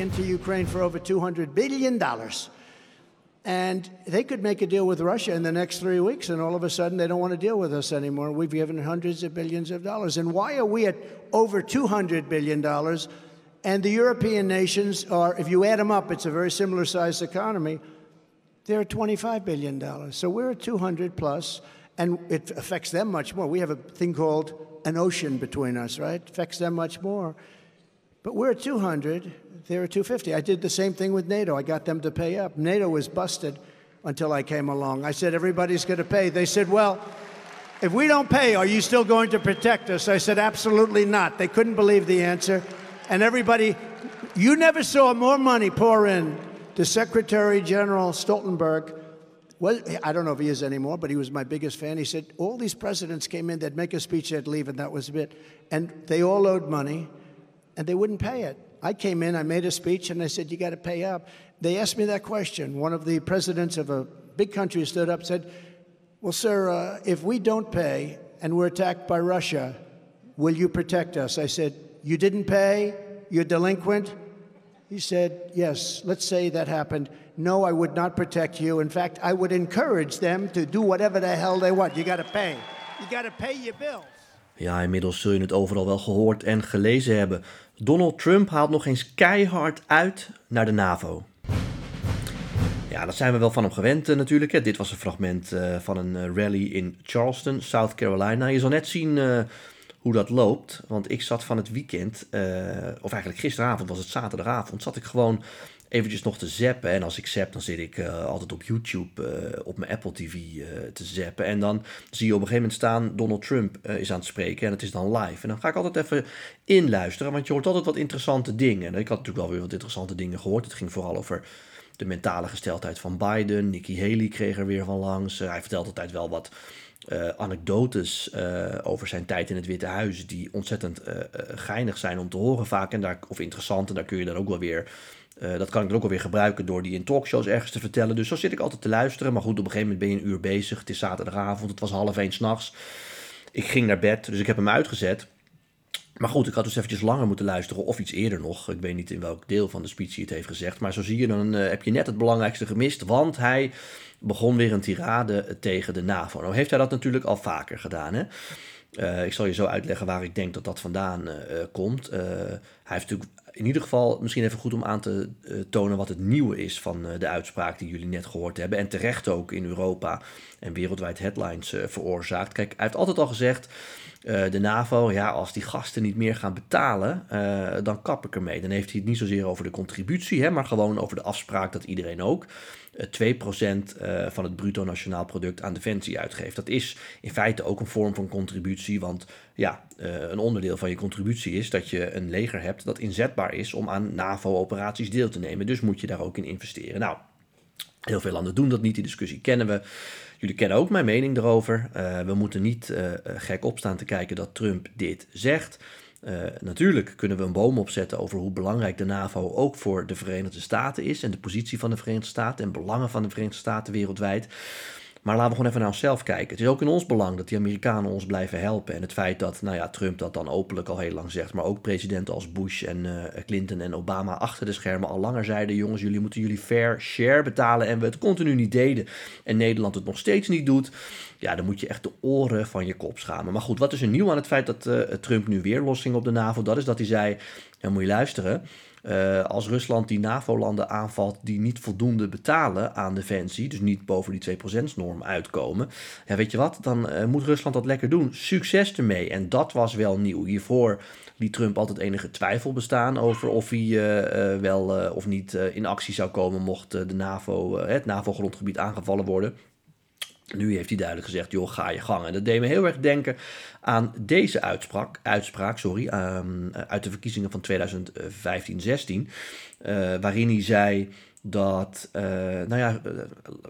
into Ukraine for over $200 billion. And they could make a deal with Russia in the next three weeks, and all of a sudden they don't want to deal with us anymore. We've given hundreds of billions of dollars. And why are we at over $200 billion? And the European nations are, if you add them up, it's a very similar sized economy. They're at $25 billion. So we're at 200 plus, and it affects them much more. We have a thing called an ocean between us, right? It affects them much more. But we're at 200, they're at 250. I did the same thing with NATO. I got them to pay up. NATO was busted until I came along. I said, everybody's going to pay. They said, well, if we don't pay, are you still going to protect us? I said, absolutely not. They couldn't believe the answer. And everybody, you never saw more money pour in to Secretary General Stoltenberg. Well, I don't know if he is anymore, but he was my biggest fan. He said, all these presidents came in, they'd make a speech, they'd leave, and that was it. And they all owed money and they wouldn't pay it. I came in, I made a speech, and I said, You got to pay up. They asked me that question. One of the presidents of a big country stood up and said, Well, sir, uh, if we don't pay and we're attacked by Russia, will you protect us? I said, You didn't pay? You're delinquent? He said, Yes, let's say that happened. No, I would not protect you. In fact, I would encourage them to do whatever the hell they want. You got to pay. You got to pay your bills. Ja, inmiddels zul je het overal wel gehoord en gelezen hebben. Donald Trump haalt nog eens keihard uit naar de NAVO. Ja, dat zijn we wel van hem gewend uh, natuurlijk. Dit was een fragment uh, van een uh, rally in Charleston, South Carolina. Je zal net zien hoe dat loopt. Want ik zat van het weekend, of eigenlijk gisteravond was het zaterdagavond, zat ik gewoon eventjes nog te zappen. En als ik zap, dan zit ik uh, altijd op YouTube uh, op mijn Apple TV uh, te zappen. En dan zie je op een gegeven moment staan, Donald Trump is aan het spreken en het is dan live. En dan ga ik altijd even inluisteren, want je hoort altijd wat interessante dingen. En ik had natuurlijk wel weer wat interessante dingen gehoord. Het ging vooral over de mentale gesteldheid van Biden. Nikki Haley kreeg er weer van langs. hij vertelt altijd wel wat... Anekdotes over zijn tijd in het Witte Huis, die ontzettend geinig zijn om te horen vaak, en daar, of interessant, en daar kun je dan ook wel weer uh, dat kan ik dan ook alweer gebruiken door die in talkshows ergens te vertellen. Dus zo zit ik altijd te luisteren. Maar goed, op een gegeven moment ben je een uur bezig. Het is zaterdagavond, het was half één s'nachts. Ik ging naar bed, dus ik heb hem uitgezet. Maar goed, ik had dus eventjes langer moeten luisteren of iets eerder nog. Ik weet niet in welk deel van de speech hij het heeft gezegd. Maar zo zie je, dan uh, heb je net het belangrijkste gemist. Want hij begon weer een tirade tegen de NAVO. Nou heeft hij dat natuurlijk al vaker gedaan. Hè? Uh, ik zal je zo uitleggen waar ik denk dat dat vandaan komt. Hij heeft natuurlijk in ieder geval misschien even goed om aan te tonen wat het nieuwe is van de uitspraak die jullie net gehoord hebben. En terecht ook in Europa en wereldwijd headlines veroorzaakt. Kijk, hij heeft altijd al gezegd. de NAVO, ja, als die gasten niet meer gaan betalen, dan kap ik ermee. Dan heeft hij het niet zozeer over de contributie, hè, maar gewoon over de afspraak dat iedereen ook 2% eh, van het bruto nationaal product aan defensie uitgeeft. Dat is in feite ook een vorm van contributie, want ja, eh, een onderdeel van je contributie is dat je een leger hebt dat inzetbaar is om aan NAVO-operaties deel te nemen. Dus moet je daar ook in investeren. Nou, heel veel landen doen dat niet, die discussie kennen we. Jullie kennen ook mijn mening erover. Uh, we moeten niet uh, gek opstaan te kijken dat Trump dit zegt. Natuurlijk kunnen we een boom opzetten over hoe belangrijk de NAVO ook voor de Verenigde Staten is en de positie van de Verenigde Staten en belangen van de Verenigde Staten wereldwijd. Maar laten we gewoon even naar onszelf kijken. Het is ook in ons belang dat die Amerikanen ons blijven helpen. En het feit dat, nou ja, Trump dat dan openlijk al heel lang zegt, maar ook presidenten als Bush en uh, Clinton en Obama achter de schermen al langer zeiden: jongens, jullie moeten jullie fair share betalen. En we het continu niet deden. En Nederland het nog steeds niet doet. Ja, dan moet je echt de oren van je kop schamen. Maar goed, wat is er nieuw aan het feit dat uh, Trump nu weer lossing op de NAVO? Dat is dat hij zei: ja, moet je luisteren. Uh, als Rusland die NAVO-landen aanvalt die niet voldoende betalen aan defensie, dus niet boven die 2%-norm uitkomen, ja, weet je wat, dan uh, moet Rusland dat lekker doen. Succes ermee. En dat was wel nieuw. Hiervoor liet Trump altijd enige twijfel bestaan over of hij uh, wel of niet in actie zou komen mocht de NAVO, het NAVO-grondgebied aangevallen worden. Nu heeft hij duidelijk gezegd, joh, ga je gang. En dat deed me heel erg denken aan deze uitspraak, uitspraak sorry, um, uit de verkiezingen van 2015-16, uh, eh, waarin hij zei dat, uh, nou ja,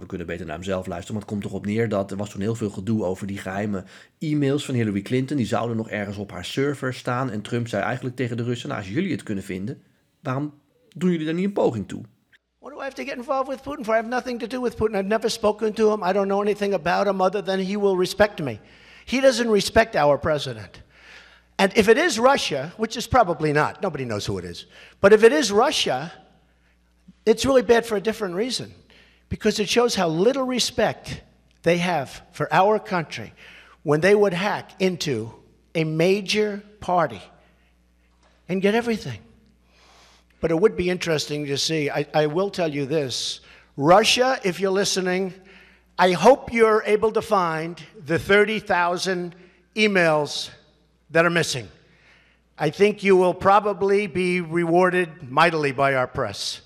we kunnen beter naar hem zelf luisteren, maar het komt toch op neer dat er was toen heel veel gedoe over die geheime e-mails van Hillary Clinton. Die zouden nog ergens op haar server staan. En Trump zei eigenlijk tegen de Russen, nou als jullie het kunnen vinden, waarom doen jullie daar niet een poging toe? What do I have to get involved with Putin for? I have nothing to do with Putin. I've never spoken to him. I don't know anything about him other than he will respect me. He doesn't respect our president. And if it is Russia, which is probably not, nobody knows who it is, but if it is Russia, it's really bad for a different reason because it shows how little respect they have for our country when they would hack into a major party and get everything. But it would be interesting to see. I, I will tell you this Russia, if you're listening, I hope you're able to find the 30,000 emails that are missing. I think you will probably be rewarded mightily by our press.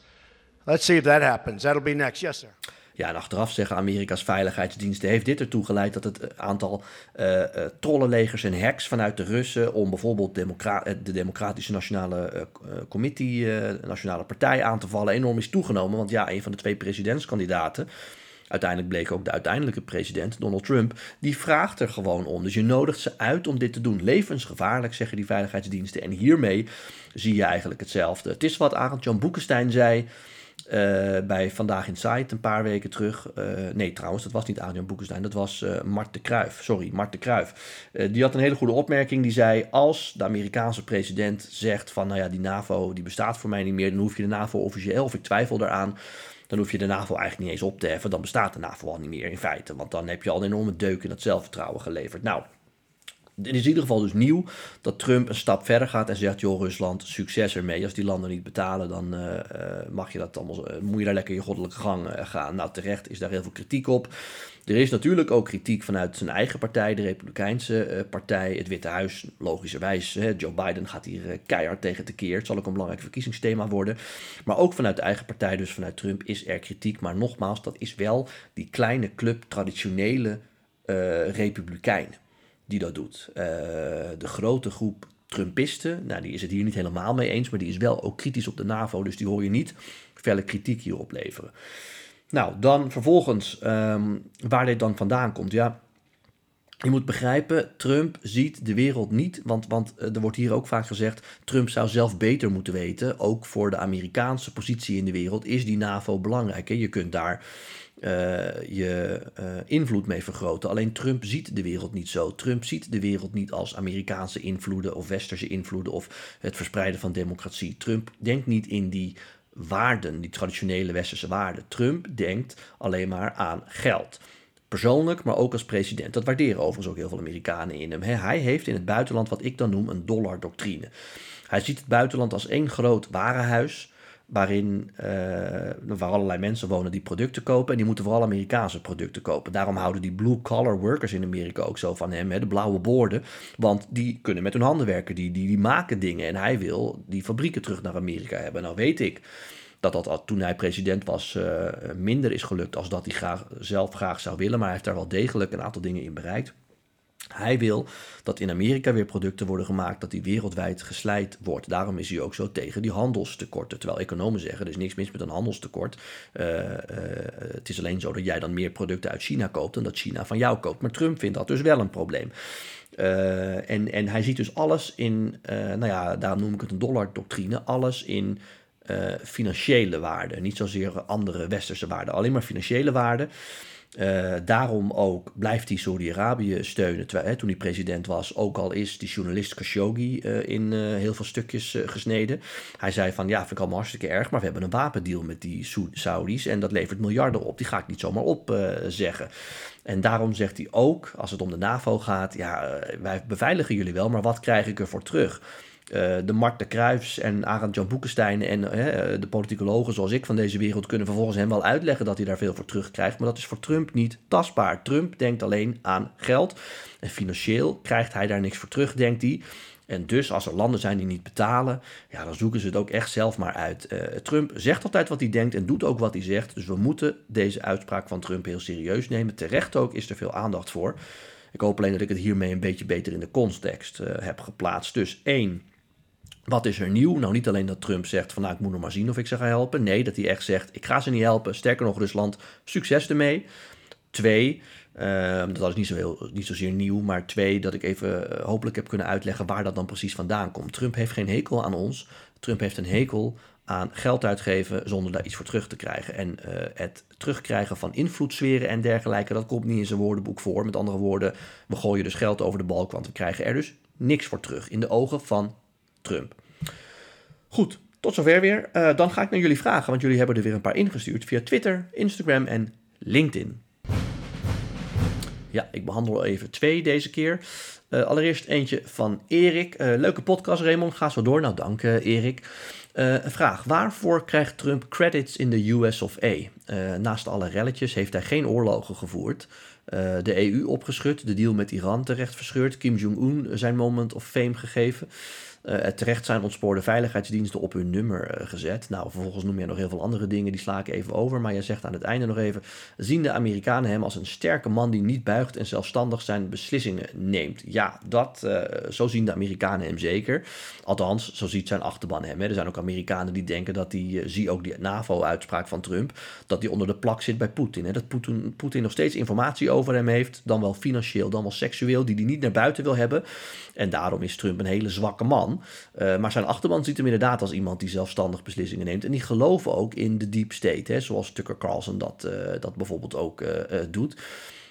Let's see if that happens. That'll be next. Yes, sir. Ja, en achteraf zeggen Amerika's veiligheidsdiensten... heeft dit ertoe geleid dat het aantal uh, trollenlegers en hacks vanuit de Russen... om bijvoorbeeld de Democratische Nationale uh, Committee, Nationale Partij aan te vallen... enorm is toegenomen. Want ja, een van de twee presidentskandidaten... Uiteindelijk bleek ook de uiteindelijke president, Donald Trump, die vraagt er gewoon om. Dus je nodigt ze uit om dit te doen. Levensgevaarlijk, zeggen die veiligheidsdiensten. En hiermee zie je eigenlijk hetzelfde. Het is wat Arend Jan Boekenstein zei. Uh, bij Vandaag Insight een paar weken terug. Uh, nee, trouwens, dat was niet Adrian Boekenstein, dat was uh, Mart de Kruif. Sorry, Mart de Kruif. die had een hele goede opmerking. Die zei: Als de Amerikaanse president zegt van, nou ja, die NAVO die bestaat voor mij niet meer, dan hoef je de NAVO officieel, of ik twijfel daaraan, dan hoef je de NAVO eigenlijk niet eens op te heffen. Dan bestaat de NAVO al niet meer in feite. Want dan heb je al een enorme deuk in dat zelfvertrouwen geleverd. Nou, het is in ieder geval dus nieuw dat Trump een stap verder gaat en zegt: joh, Rusland, succes ermee. Als die landen niet betalen, dan uh, mag je dat allemaal, uh, moet je daar lekker je goddelijke gang gaan. Nou, terecht is daar heel veel kritiek op. Er is natuurlijk ook kritiek vanuit zijn eigen partij, de Republikeinse partij, het Witte Huis. Logischerwijs, hè, Joe Biden gaat hier keihard tegen tekeer. Het zal ook een belangrijk verkiezingsthema worden. Maar ook vanuit de eigen partij, dus vanuit Trump, is er kritiek. Maar nogmaals, dat is wel die kleine club traditionele Republikeinen die dat doet. Uh, de grote groep Trumpisten, nou, die is het hier niet helemaal mee eens, maar die is wel ook kritisch op de NAVO, dus die hoor je niet felle kritiek hierop leveren. Nou, dan vervolgens, um, waar dit dan vandaan komt, ja. Je moet begrijpen, Trump ziet de wereld niet, want, want er wordt hier ook vaak gezegd, Trump zou zelf beter moeten weten, ook voor de Amerikaanse positie in de wereld is die NAVO belangrijk. Hè? Je kunt daar uh, je uh, invloed mee vergroten. Alleen Trump ziet de wereld niet zo. Trump ziet de wereld niet als Amerikaanse invloeden of westerse invloeden of het verspreiden van democratie. Trump denkt niet in die waarden, die traditionele westerse waarden. Trump denkt alleen maar aan geld. Persoonlijk, maar ook als president. Dat waarderen overigens ook heel veel Amerikanen in hem. Hij heeft in het buitenland wat ik dan noem een dollar-doctrine. Hij ziet het buitenland als één groot warenhuis waarin uh, waar allerlei mensen wonen die producten kopen. En die moeten vooral Amerikaanse producten kopen. Daarom houden die blue-collar workers in Amerika ook zo van hem, hè, de blauwe boorden. Want die kunnen met hun handen werken, die, die, die maken dingen. En hij wil die fabrieken terug naar Amerika hebben. Nou weet ik dat dat toen hij president was uh, minder is gelukt als dat hij graag, zelf graag zou willen. Maar hij heeft daar wel degelijk een aantal dingen in bereikt. Hij wil dat in Amerika weer producten worden gemaakt, dat die wereldwijd geslijt wordt. Daarom is hij ook zo tegen die handelstekorten. Terwijl economen zeggen, er is niks mis met een handelstekort. Uh, uh, het is alleen zo dat jij dan meer producten uit China koopt dan dat China van jou koopt. Maar Trump vindt dat dus wel een probleem. En, en hij ziet dus alles in, nou ja, daarom noem ik het een dollar-doctrine, alles in financiële waarden. Niet zozeer andere westerse waarden, alleen maar financiële waarden. Uh, daarom ook blijft hij Saudi-Arabië steunen. Terwijl, hè, toen hij president was, ook al is die journalist Khashoggi uh, in heel veel stukjes gesneden. Hij zei van, ja, vind ik allemaal hartstikke erg, maar we hebben een wapendeal met die Saudis en dat levert miljarden op. Die ga ik niet zomaar opzeggen. en daarom zegt hij ook, als het om de NAVO gaat, ja, wij beveiligen jullie wel, maar wat krijg ik ervoor terug? Uh, de Mart de Kruijfs en Arend Jan Boekenstein en uh, de politicologen zoals ik van deze wereld kunnen vervolgens hem wel uitleggen dat hij daar veel voor terugkrijgt. Maar dat is voor Trump niet tastbaar. Trump denkt alleen aan geld. En financieel krijgt hij daar niks voor terug, denkt hij. En dus als er landen zijn die niet betalen, ja, dan zoeken ze het ook echt zelf maar uit. Uh, Trump zegt altijd wat hij denkt en doet ook wat hij zegt. Dus we moeten deze uitspraak van Trump heel serieus nemen. Terecht ook is er veel aandacht voor. Ik hoop alleen dat ik het hiermee een beetje beter in de context heb geplaatst. Dus één, wat is er nieuw? Nou, niet alleen dat Trump zegt van nou, ik moet nog maar zien of ik ze ga helpen. Nee, dat hij echt zegt, ik ga ze niet helpen. Sterker nog, Rusland, succes ermee. Twee, uh, dat is niet, zo heel, niet zozeer nieuw, maar twee, dat ik even uh, hopelijk heb kunnen uitleggen waar dat dan precies vandaan komt. Trump heeft geen hekel aan ons. Trump heeft een hekel aan geld uitgeven zonder daar iets voor terug te krijgen. En uh, het terugkrijgen van invloedssferen en dergelijke, dat komt niet in zijn woordenboek voor. Met andere woorden, we gooien dus geld over de balk, want we krijgen er dus niks voor terug in de ogen van Goed, tot zover weer. Uh, dan ga ik naar jullie vragen, want jullie hebben er weer een paar ingestuurd via Twitter, Instagram en LinkedIn. Ja, ik behandel even twee deze keer. Uh, allereerst eentje van Erik. Uh, leuke podcast, Raymond. Ga zo door. Nou, dank Erik. Een vraag. Waarvoor krijgt Trump credits in de US of A? naast alle relletjes heeft hij geen oorlogen gevoerd. de EU opgeschud, de deal met Iran terecht verscheurd, Kim Jong-un zijn moment of fame gegeven. Uh, terecht zijn ontspoorde veiligheidsdiensten op hun nummer eh, gezet. Nou, vervolgens noem je nog heel veel andere dingen, die sla ik even over. Maar je zegt aan het einde nog even: zien de Amerikanen hem als een sterke man die niet buigt en zelfstandig zijn beslissingen neemt? Ja, dat, uh, zo zien de Amerikanen hem zeker. Althans, zo ziet zijn achterban hem. Hè. Er zijn ook Amerikanen die denken dat die, zie ook die NAVO-uitspraak van Trump, dat die onder de plak zit bij Poetin. Dat Poetin, Poetin nog steeds informatie over hem heeft, dan wel financieel, dan wel seksueel, die hij niet naar buiten wil hebben. En daarom is Trump een hele zwakke man. Uh, maar zijn achterban ziet hem inderdaad als iemand die zelfstandig beslissingen neemt. En die geloven ook in de deep state, hè, zoals Tucker Carlson dat, uh, dat bijvoorbeeld ook uh, doet.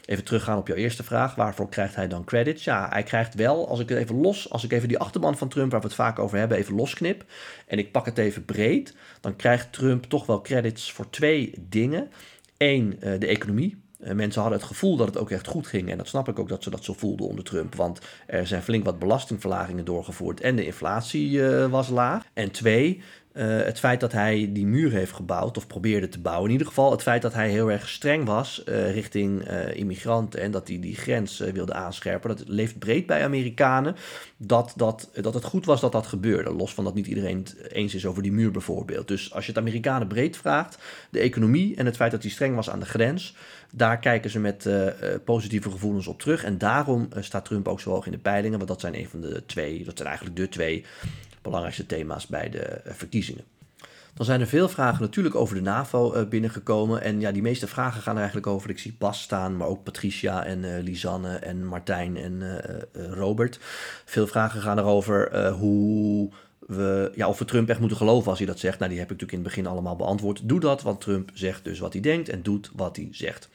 Even teruggaan op jouw eerste vraag. Waarvoor krijgt hij dan credits? Ja, hij krijgt wel, als ik even los, als ik even die achterban van Trump, waar we het vaak over hebben, even losknip. En ik pak het even breed. Dan krijgt Trump toch wel credits voor twee dingen. Eén, de economie. Uh, mensen hadden het gevoel dat het ook echt goed ging. En dat snap ik ook dat ze dat zo voelden onder Trump. Want er zijn flink wat belastingverlagingen doorgevoerd en de inflatie uh, was laag. En twee, uh, het feit dat hij die muur heeft gebouwd, of probeerde te bouwen. In ieder geval het feit dat hij heel erg streng was uh, richting uh, immigranten en dat hij die grens wilde aanscherpen. Dat leeft breed bij Amerikanen dat, dat, dat het goed was dat dat gebeurde. Los van dat niet iedereen het eens is over die muur bijvoorbeeld. Dus als je het Amerikanen breed vraagt, de economie en het feit dat hij streng was aan de grens, daar kijken ze met positieve gevoelens op terug. En daarom staat Trump ook zo hoog in de peilingen, want dat zijn een van de twee, dat zijn eigenlijk de twee belangrijkste thema's bij de eh, verkiezingen. Dan zijn er veel vragen natuurlijk over de NAVO uh, binnengekomen. En ja, die meeste vragen gaan er eigenlijk over. Ik zie Bas staan, maar ook Patricia en uh, Lisanne en Martijn en Robert. Veel vragen gaan erover hoe we, ja, of we Trump echt moeten geloven als hij dat zegt. Nou, die heb ik natuurlijk in het begin allemaal beantwoord. Doe dat, want Trump zegt dus wat hij denkt en doet wat hij zegt.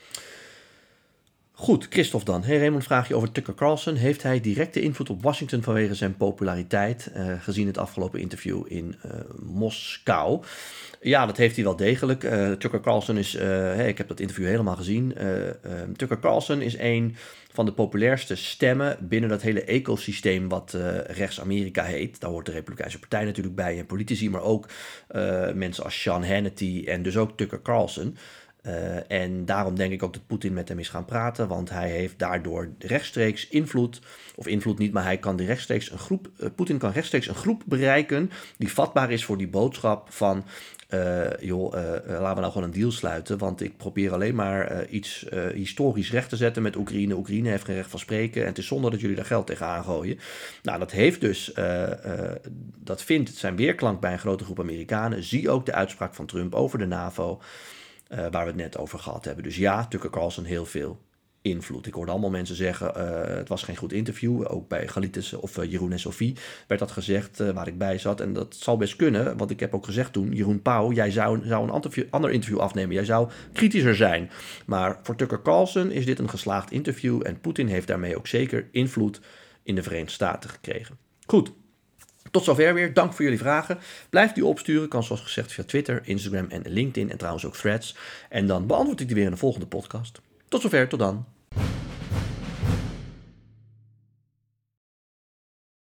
Goed, Christophe dan. Hey Raymond, vraag je over Tucker Carlson. Heeft hij directe invloed op Washington vanwege zijn populariteit, uh, gezien het afgelopen interview in uh, Moskou? Ja, dat heeft hij wel degelijk. Uh, Tucker Carlson is, ik heb dat interview helemaal gezien. Tucker Carlson is een van de populairste stemmen binnen dat hele ecosysteem wat rechts-Amerika heet. Daar hoort de Republikeinse Partij natuurlijk bij en politici, maar ook mensen als Sean Hannity en dus ook Tucker Carlson. Uh, en daarom denk ik ook dat Poetin met hem is gaan praten, want hij heeft daardoor rechtstreeks invloed, of invloed niet, maar hij kan rechtstreeks een groep, uh, Poetin kan rechtstreeks een groep bereiken die vatbaar is voor die boodschap van, uh, joh, laten we nou gewoon een deal sluiten, want ik probeer alleen maar iets historisch recht te zetten met Oekraïne. Oekraïne heeft geen recht van spreken en het is zonder dat jullie daar geld tegenaan gooien. Nou, dat heeft dus, dat vindt zijn weerklank bij een grote groep Amerikanen. Zie ook de uitspraak van Trump over de NAVO. Uh, waar we het net over gehad hebben. Dus ja, Tucker Carlson heel veel invloed. Ik hoorde allemaal mensen zeggen, uh, het was geen goed interview. Ook bij Galitis of uh, Jeroen en Sophie werd dat gezegd, waar ik bij zat. En dat zal best kunnen, want ik heb ook gezegd toen, Jeroen Pauw, jij zou, zou een ander interview afnemen. Jij zou kritischer zijn. Maar voor Tucker Carlson is dit een geslaagd interview. En Poetin heeft daarmee ook zeker invloed in de Verenigde Staten gekregen. Goed, tot zover weer. Dank voor jullie vragen. Blijf die opsturen. Kan zoals gezegd via Twitter, Instagram en LinkedIn. En trouwens ook threads. En dan beantwoord ik die weer in de volgende podcast. Tot zover. Tot dan.